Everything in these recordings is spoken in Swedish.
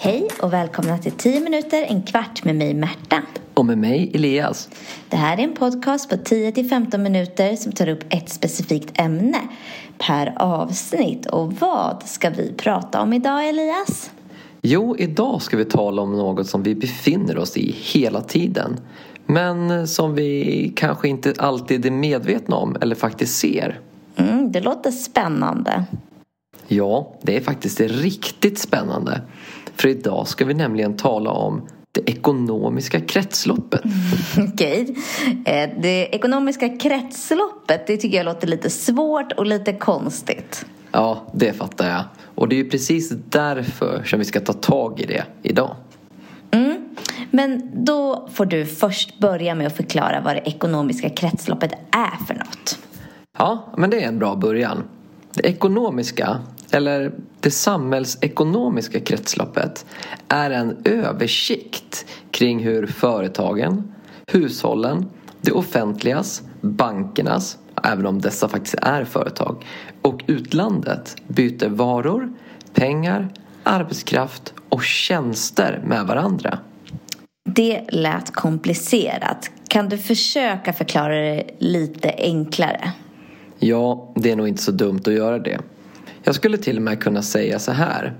Hej och välkomna till 10 minuter, en kvart med mig Märta. Och med mig Elias. Det här är en podcast på 10-15 minuter som tar upp ett specifikt ämne per avsnitt. Och vad ska vi prata om idag Elias? Jo, idag ska vi tala om något som vi befinner oss i hela tiden. Men som vi kanske inte alltid är medvetna om eller faktiskt ser. Mm, det låter spännande. Ja, det är faktiskt riktigt spännande. För idag ska vi nämligen tala om det ekonomiska kretsloppet. Okej. Eh, det ekonomiska kretsloppet, det tycker jag låter lite svårt och lite konstigt. Ja, det fattar jag. Och det är ju precis därför som vi ska ta tag i det idag. Mm. Men då får du först börja med att förklara vad det ekonomiska kretsloppet är för något. Ja, men det är en bra början. Det ekonomiska, eller det samhällsekonomiska kretsloppet är en översikt kring hur företagen, hushållen, det offentligas, bankernas, även om dessa faktiskt är företag, och utlandet byter varor, pengar, arbetskraft och tjänster med varandra. Det lät komplicerat. Kan du försöka förklara det lite enklare? Ja, det är nog inte så dumt att göra det. Jag skulle till och med kunna säga så här.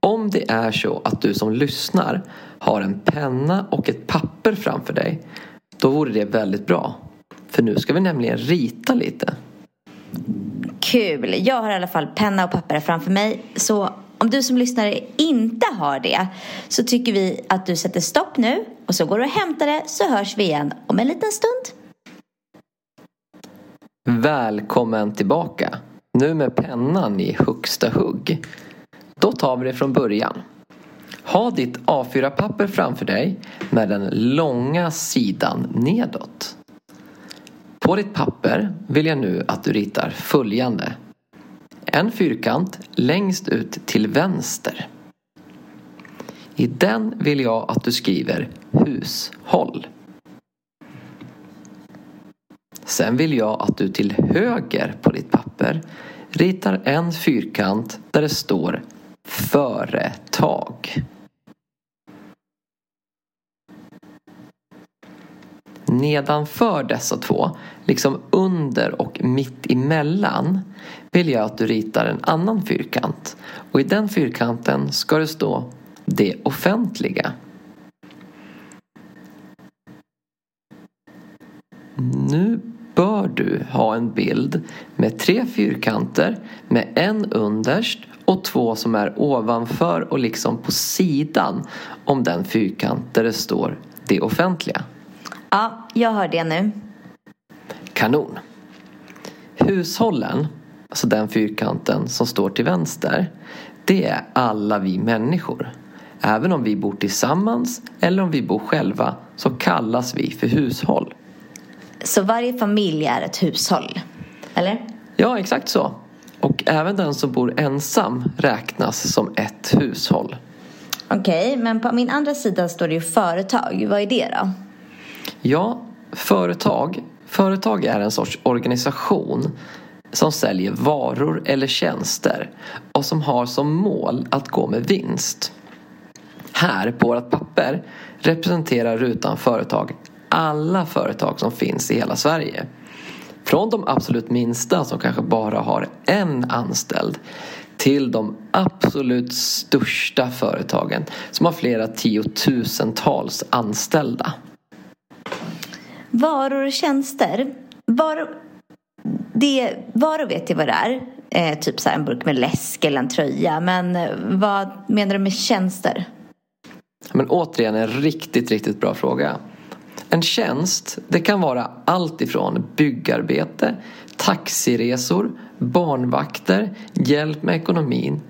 Om det är så att du som lyssnar har en penna och ett papper framför dig då vore det väldigt bra. För nu ska vi nämligen rita lite. Kul! Jag har i alla fall penna och papper framför mig. Så om du som lyssnare inte har det så tycker vi att du sätter stopp nu och så går du och hämtar det så hörs vi igen om en liten stund. Välkommen tillbaka! Nu med pennan i högsta hugg. Då tar vi det från början. Ha ditt A4-papper framför dig med den långa sidan nedåt. På ditt papper vill jag nu att du ritar följande. En fyrkant längst ut till vänster. I den vill jag att du skriver hushåll. Sen vill jag att du till höger på ditt papper ritar en fyrkant där det står företag. Nedanför dessa två, liksom under och mitt emellan vill jag att du ritar en annan fyrkant. Och i den fyrkanten ska det stå det offentliga. Nu bör du ha en bild med tre fyrkanter med en underst och två som är ovanför och liksom på sidan om den fyrkant där det står det offentliga. Ja, jag hör det nu. Kanon. Hushållen, alltså den fyrkanten som står till vänster, det är alla vi människor. Även om vi bor tillsammans eller om vi bor själva så kallas vi för hushåll. Så varje familj är ett hushåll? Eller? Ja, exakt så. Och även den som bor ensam räknas som ett hushåll. Okej, okay, men på min andra sida står det ju företag. Vad är det då? Ja, företag. Företag är en sorts organisation som säljer varor eller tjänster och som har som mål att gå med vinst. Här på vårt papper representerar rutan företag alla företag som finns i hela Sverige. Från de absolut minsta som kanske bara har en anställd till de absolut största företagen som har flera tiotusentals anställda. Varor och tjänster. Varor, det, varor vet jag vad det är. Eh, typ så en burk med läsk eller en tröja. Men eh, vad menar du med tjänster? Men återigen en riktigt, riktigt bra fråga. En tjänst, det kan vara allt ifrån byggarbete, taxiresor, barnvakter, hjälp med ekonomin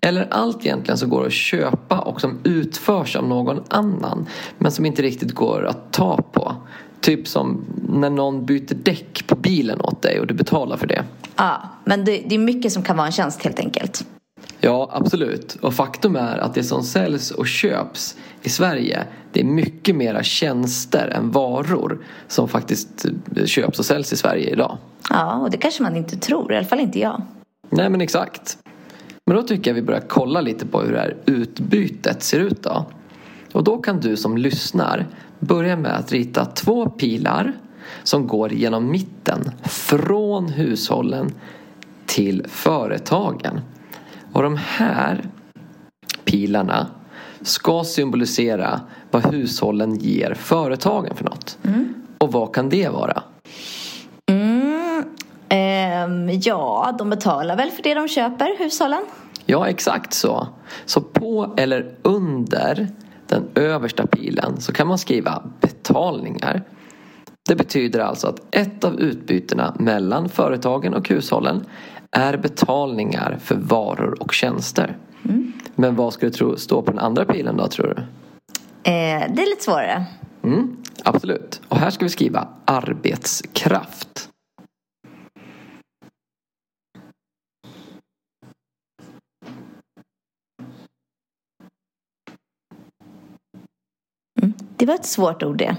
eller allt egentligen som går att köpa och som utförs av någon annan men som inte riktigt går att ta på. Typ som när någon byter däck på bilen åt dig och du betalar för det. Ja, men det, det är mycket som kan vara en tjänst helt enkelt. Ja, absolut. Och faktum är att det som säljs och köps i Sverige det är mycket mera tjänster än varor som faktiskt köps och säljs i Sverige idag. Ja, och det kanske man inte tror. I alla fall inte jag. Nej, men exakt. Men då tycker jag vi börjar kolla lite på hur det här utbytet ser ut då. Och då kan du som lyssnar börja med att rita två pilar som går genom mitten från hushållen till företagen. Och de här pilarna ska symbolisera vad hushållen ger företagen för något. Mm. Och vad kan det vara? Mm, eh, ja, de betalar väl för det de köper, hushållen? Ja, exakt så. Så på eller under den översta pilen så kan man skriva betalningar. Det betyder alltså att ett av utbytena mellan företagen och hushållen är betalningar för varor och tjänster. Mm. Men vad ska du stå på den andra pilen då tror du? Eh, det är lite svårare. Mm, absolut. Och här ska vi skriva arbetskraft. Mm, det var ett svårt ord det.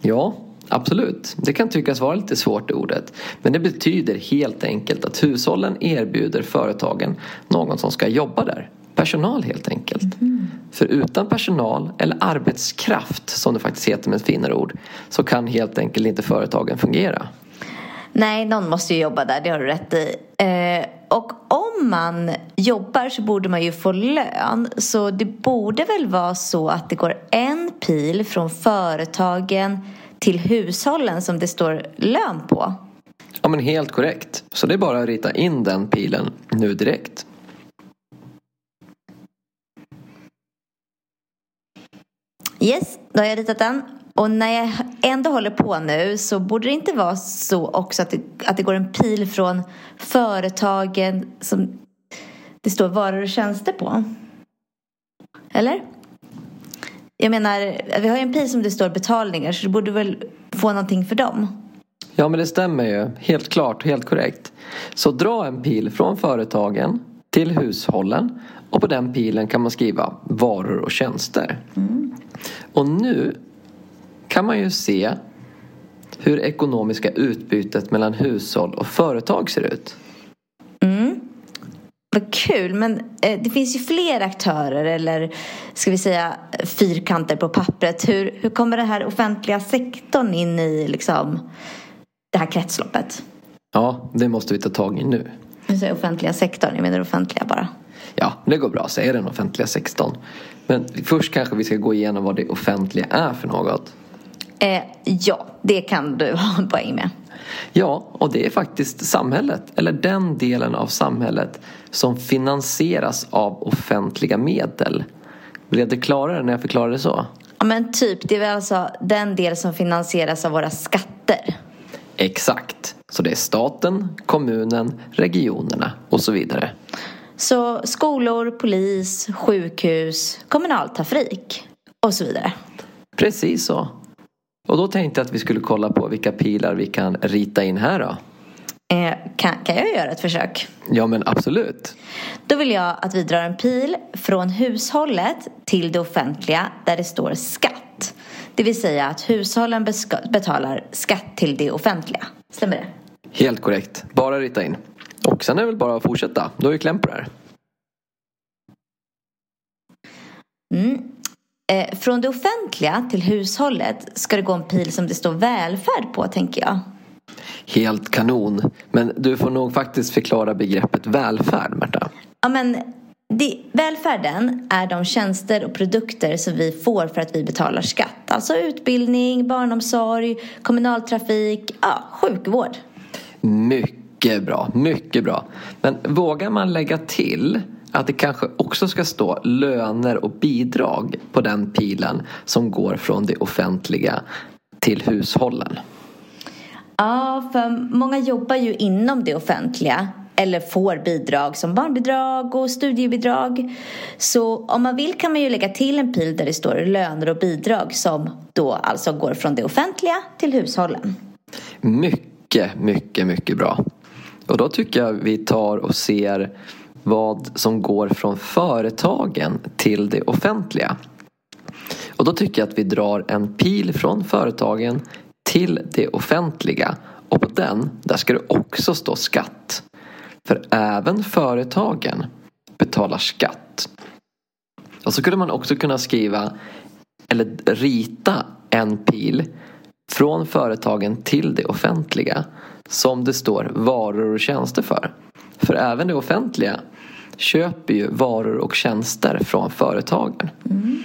Ja, Absolut, det kan tyckas vara lite svårt ordet. Men det betyder helt enkelt att hushållen erbjuder företagen någon som ska jobba där. Personal helt enkelt. Mm. För utan personal, eller arbetskraft som det faktiskt heter med ett finare ord, så kan helt enkelt inte företagen fungera. Nej, någon måste ju jobba där, det har du rätt i. Eh, och om man jobbar så borde man ju få lön. Så det borde väl vara så att det går en pil från företagen till hushållen som det står lön på. Ja men helt korrekt. Så det är bara att rita in den pilen nu direkt. Yes, då har jag ritat den. Och när jag ändå håller på nu så borde det inte vara så också att det, att det går en pil från företagen som det står varor och tjänster på. Eller? Jag menar, vi har ju en pris som det står betalningar så du borde väl få någonting för dem? Ja men det stämmer ju. Helt klart, helt korrekt. Så dra en pil från företagen till hushållen och på den pilen kan man skriva varor och tjänster. Mm. Och nu kan man ju se hur ekonomiska utbytet mellan hushåll och företag ser ut. Vad kul, men eh, det finns ju fler aktörer eller ska vi säga fyrkanter på pappret. Hur, hur kommer den här offentliga sektorn in i liksom, det här kretsloppet? Ja, det måste vi ta tag i nu. Du säger offentliga sektorn, jag menar offentliga bara. Ja, det går bra att säga den offentliga sektorn. Men först kanske vi ska gå igenom vad det offentliga är för något. Eh, ja, det kan du ha en poäng med. Ja, och det är faktiskt samhället, eller den delen av samhället som finansieras av offentliga medel. Blev det klarare när jag förklarade det så? Ja, men typ. Det är väl alltså den del som finansieras av våra skatter. Exakt. Så det är staten, kommunen, regionerna och så vidare. Så skolor, polis, sjukhus, kommunal trafik och så vidare. Precis så. Och då tänkte jag att vi skulle kolla på vilka pilar vi kan rita in här då. Eh, kan, kan jag göra ett försök? Ja men absolut. Då vill jag att vi drar en pil från hushållet till det offentliga där det står skatt. Det vill säga att hushållen betalar skatt till det offentliga. Stämmer det? Helt korrekt. Bara rita in. Och sen är det väl bara att fortsätta. Då är vi kläm på det här. Mm. Eh, från det offentliga till hushållet ska det gå en pil som det står välfärd på, tänker jag. Helt kanon. Men du får nog faktiskt förklara begreppet välfärd, Märta. Ja, men det, välfärden är de tjänster och produkter som vi får för att vi betalar skatt. Alltså utbildning, barnomsorg, kommunaltrafik, ja, sjukvård. Mycket bra, mycket bra. Men vågar man lägga till att det kanske också ska stå löner och bidrag på den pilen som går från det offentliga till hushållen. Ja, för många jobbar ju inom det offentliga eller får bidrag som barnbidrag och studiebidrag. Så om man vill kan man ju lägga till en pil där det står löner och bidrag som då alltså går från det offentliga till hushållen. Mycket, mycket, mycket bra. Och då tycker jag vi tar och ser vad som går från företagen till det offentliga. Och då tycker jag att vi drar en pil från företagen till det offentliga och på den, där ska det också stå skatt. För även företagen betalar skatt. Och så kunde man också kunna skriva eller rita en pil från företagen till det offentliga som det står varor och tjänster för. För även det offentliga köper ju varor och tjänster från företagen. Mm.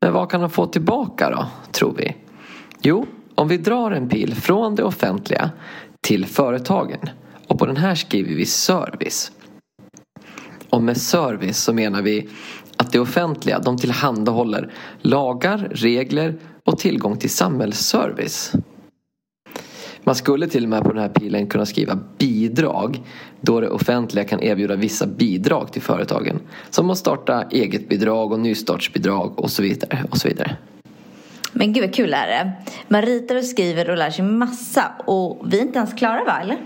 Men vad kan de få tillbaka då, tror vi? Jo, om vi drar en pil från det offentliga till företagen och på den här skriver vi service. Och med service så menar vi att det offentliga de tillhandahåller lagar, regler och tillgång till samhällsservice. Man skulle till och med på den här pilen kunna skriva bidrag då det offentliga kan erbjuda vissa bidrag till företagen. Som att starta eget bidrag och nystartsbidrag och så vidare. Och så vidare. Men gud vad kul är det. Man ritar och skriver och lär sig massa och vi är inte ens klara va eller?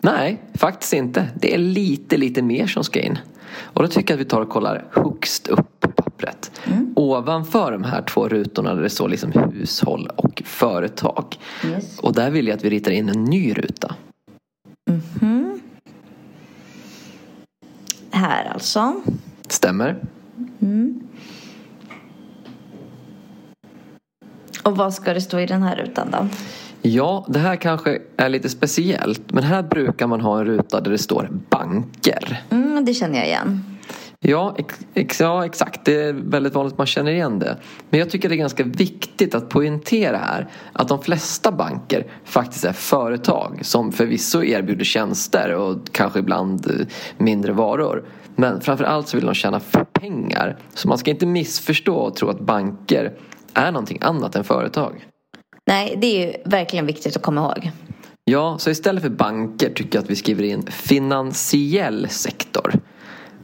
Nej, faktiskt inte. Det är lite, lite mer som ska in. Och då tycker jag att vi tar och kollar högst upp på pappret. Mm. Ovanför de här två rutorna där det står liksom hushåll och företag. Yes. Och där vill jag att vi ritar in en ny ruta. Mm -hmm. Här alltså. Stämmer. Mm. Och vad ska det stå i den här rutan då? Ja, det här kanske är lite speciellt. Men här brukar man ha en ruta där det står banker. Mm, det känner jag igen. Ja, ex, ja, exakt. Det är väldigt vanligt att man känner igen det. Men jag tycker det är ganska viktigt att poängtera här att de flesta banker faktiskt är företag som förvisso erbjuder tjänster och kanske ibland eh, mindre varor. Men framförallt så vill de tjäna pengar. Så man ska inte missförstå och tro att banker är någonting annat än företag. Nej, det är ju verkligen viktigt att komma ihåg. Ja, så istället för banker tycker jag att vi skriver in finansiell sektor.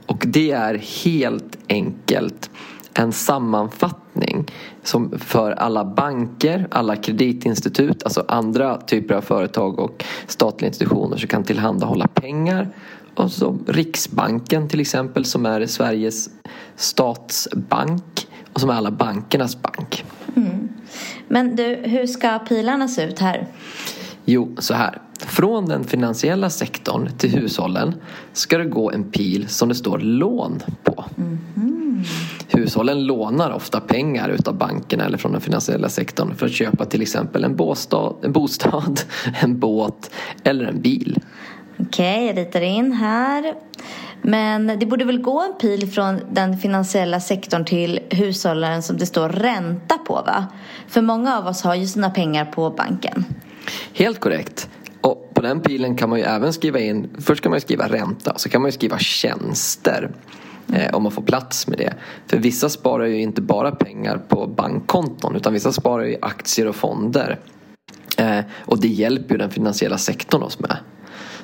Och det är helt enkelt en sammanfattning som för alla banker, alla kreditinstitut, alltså andra typer av företag och statliga institutioner som kan tillhandahålla pengar. Och så Riksbanken till exempel som är Sveriges statsbank och som är alla bankernas bank. Mm. Men du, hur ska pilarna se ut här? Jo, så här. Från den finansiella sektorn till hushållen ska det gå en pil som det står lån på. Mm. Hushållen lånar ofta pengar utav bankerna eller från den finansiella sektorn för att köpa till exempel en bostad, en, bostad, en båt eller en bil. Okej, okay, jag ritar in här. Men det borde väl gå en pil från den finansiella sektorn till hushållen som det står ränta på va? För många av oss har ju sina pengar på banken. Helt korrekt. Och på den pilen kan man ju även skriva in, först kan man ju skriva ränta, så kan man ju skriva tjänster. Eh, om man får plats med det. För vissa sparar ju inte bara pengar på bankkonton utan vissa sparar i aktier och fonder. Eh, och det hjälper ju den finansiella sektorn oss med.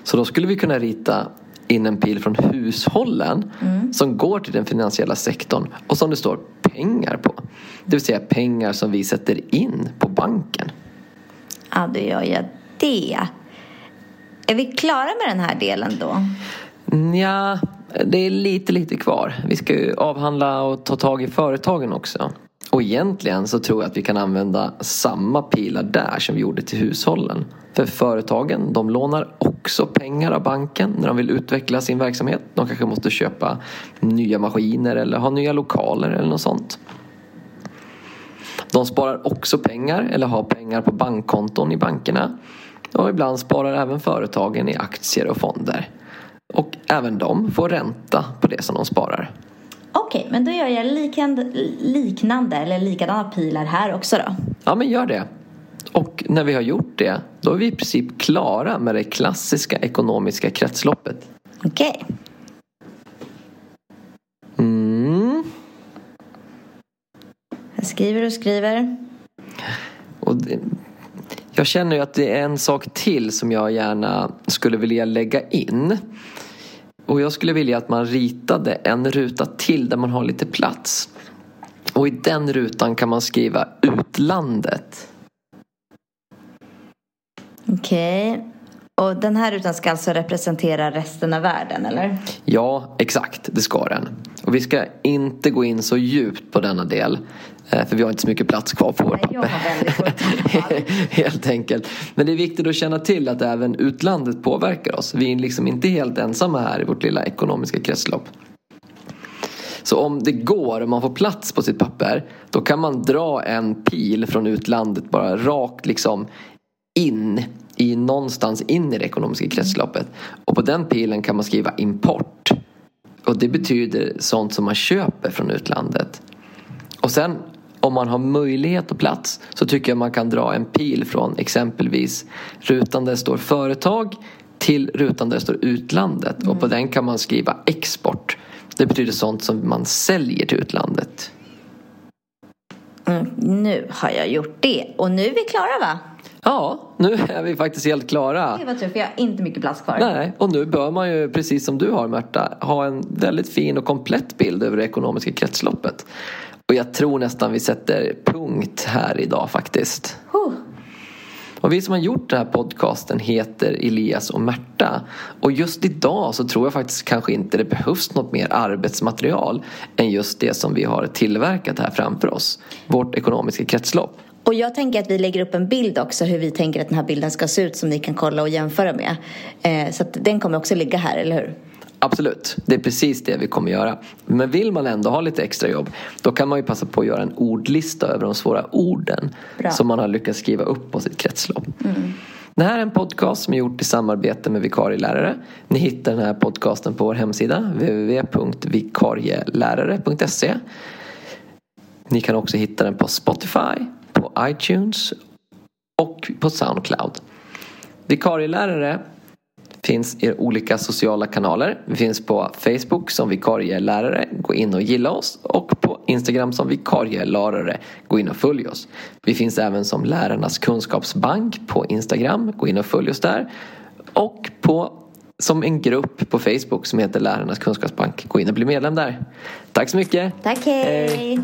Så då skulle vi kunna rita in en pil från hushållen mm. som går till den finansiella sektorn och som det står pengar på. Det vill säga pengar som vi sätter in på banken. Ja, då gör jag det. Är vi klara med den här delen då? Ja, det är lite, lite kvar. Vi ska ju avhandla och ta tag i företagen också. Och egentligen så tror jag att vi kan använda samma pilar där som vi gjorde till hushållen. För företagen, de lånar också pengar av banken när de vill utveckla sin verksamhet. De kanske måste köpa nya maskiner eller ha nya lokaler eller något sånt. De sparar också pengar eller har pengar på bankkonton i bankerna. Och ibland sparar även företagen i aktier och fonder. Och även de får ränta på det som de sparar. Okej, okay, men då gör jag liknande, liknande eller likadana pilar här också då. Ja, men gör det. Och när vi har gjort det, då är vi i princip klara med det klassiska ekonomiska kretsloppet. Okej. Okay. Mm. Jag skriver och skriver. Och det, jag känner ju att det är en sak till som jag gärna skulle vilja lägga in. Och jag skulle vilja att man ritade en ruta till där man har lite plats. Och i den rutan kan man skriva utlandet. Okej. Okay. Och den här rutan ska alltså representera resten av världen, eller? Ja, exakt. Det ska den. Och vi ska inte gå in så djupt på denna del. Eh, för vi har inte så mycket plats kvar på vårt papper. helt enkelt. Men det är viktigt att känna till att även utlandet påverkar oss. Vi är liksom inte helt ensamma här i vårt lilla ekonomiska kretslopp. Så om det går, om man får plats på sitt papper, då kan man dra en pil från utlandet bara rakt liksom in i någonstans in i det ekonomiska kretsloppet. Och på den pilen kan man skriva import. Och det betyder sånt som man köper från utlandet. Och sen om man har möjlighet och plats så tycker jag man kan dra en pil från exempelvis rutan där det står företag till rutan där det står utlandet. Mm. Och på den kan man skriva export. Det betyder sånt som man säljer till utlandet. Mm, nu har jag gjort det. Och nu är vi klara va? Ja, nu är vi faktiskt helt klara. Det var tur för jag har inte mycket plats kvar. Nej, och nu bör man ju precis som du har Märta ha en väldigt fin och komplett bild över det ekonomiska kretsloppet. Och jag tror nästan vi sätter punkt här idag faktiskt. Huh. Och vi som har gjort den här podcasten heter Elias och Märta. Och just idag så tror jag faktiskt kanske inte det behövs något mer arbetsmaterial än just det som vi har tillverkat här framför oss. Vårt ekonomiska kretslopp. Och jag tänker att vi lägger upp en bild också hur vi tänker att den här bilden ska se ut som ni kan kolla och jämföra med. Eh, så att den kommer också ligga här, eller hur? Absolut, det är precis det vi kommer göra. Men vill man ändå ha lite extra jobb då kan man ju passa på att göra en ordlista över de svåra orden Bra. som man har lyckats skriva upp på sitt kretslopp. Mm. Det här är en podcast som är gjort i samarbete med vikarielärare. Ni hittar den här podcasten på vår hemsida www.vikarielärare.se Ni kan också hitta den på Spotify, på iTunes och på Soundcloud. Vikarielärare finns i olika sociala kanaler. Vi finns på Facebook som vikarielärare. Gå in och gilla oss. Och på Instagram som vikarielärare. Gå in och följ oss. Vi finns även som Lärarnas kunskapsbank på Instagram. Gå in och följ oss där. Och på, som en grupp på Facebook som heter Lärarnas kunskapsbank. Gå in och bli medlem där. Tack så mycket. Tack, hej. hej.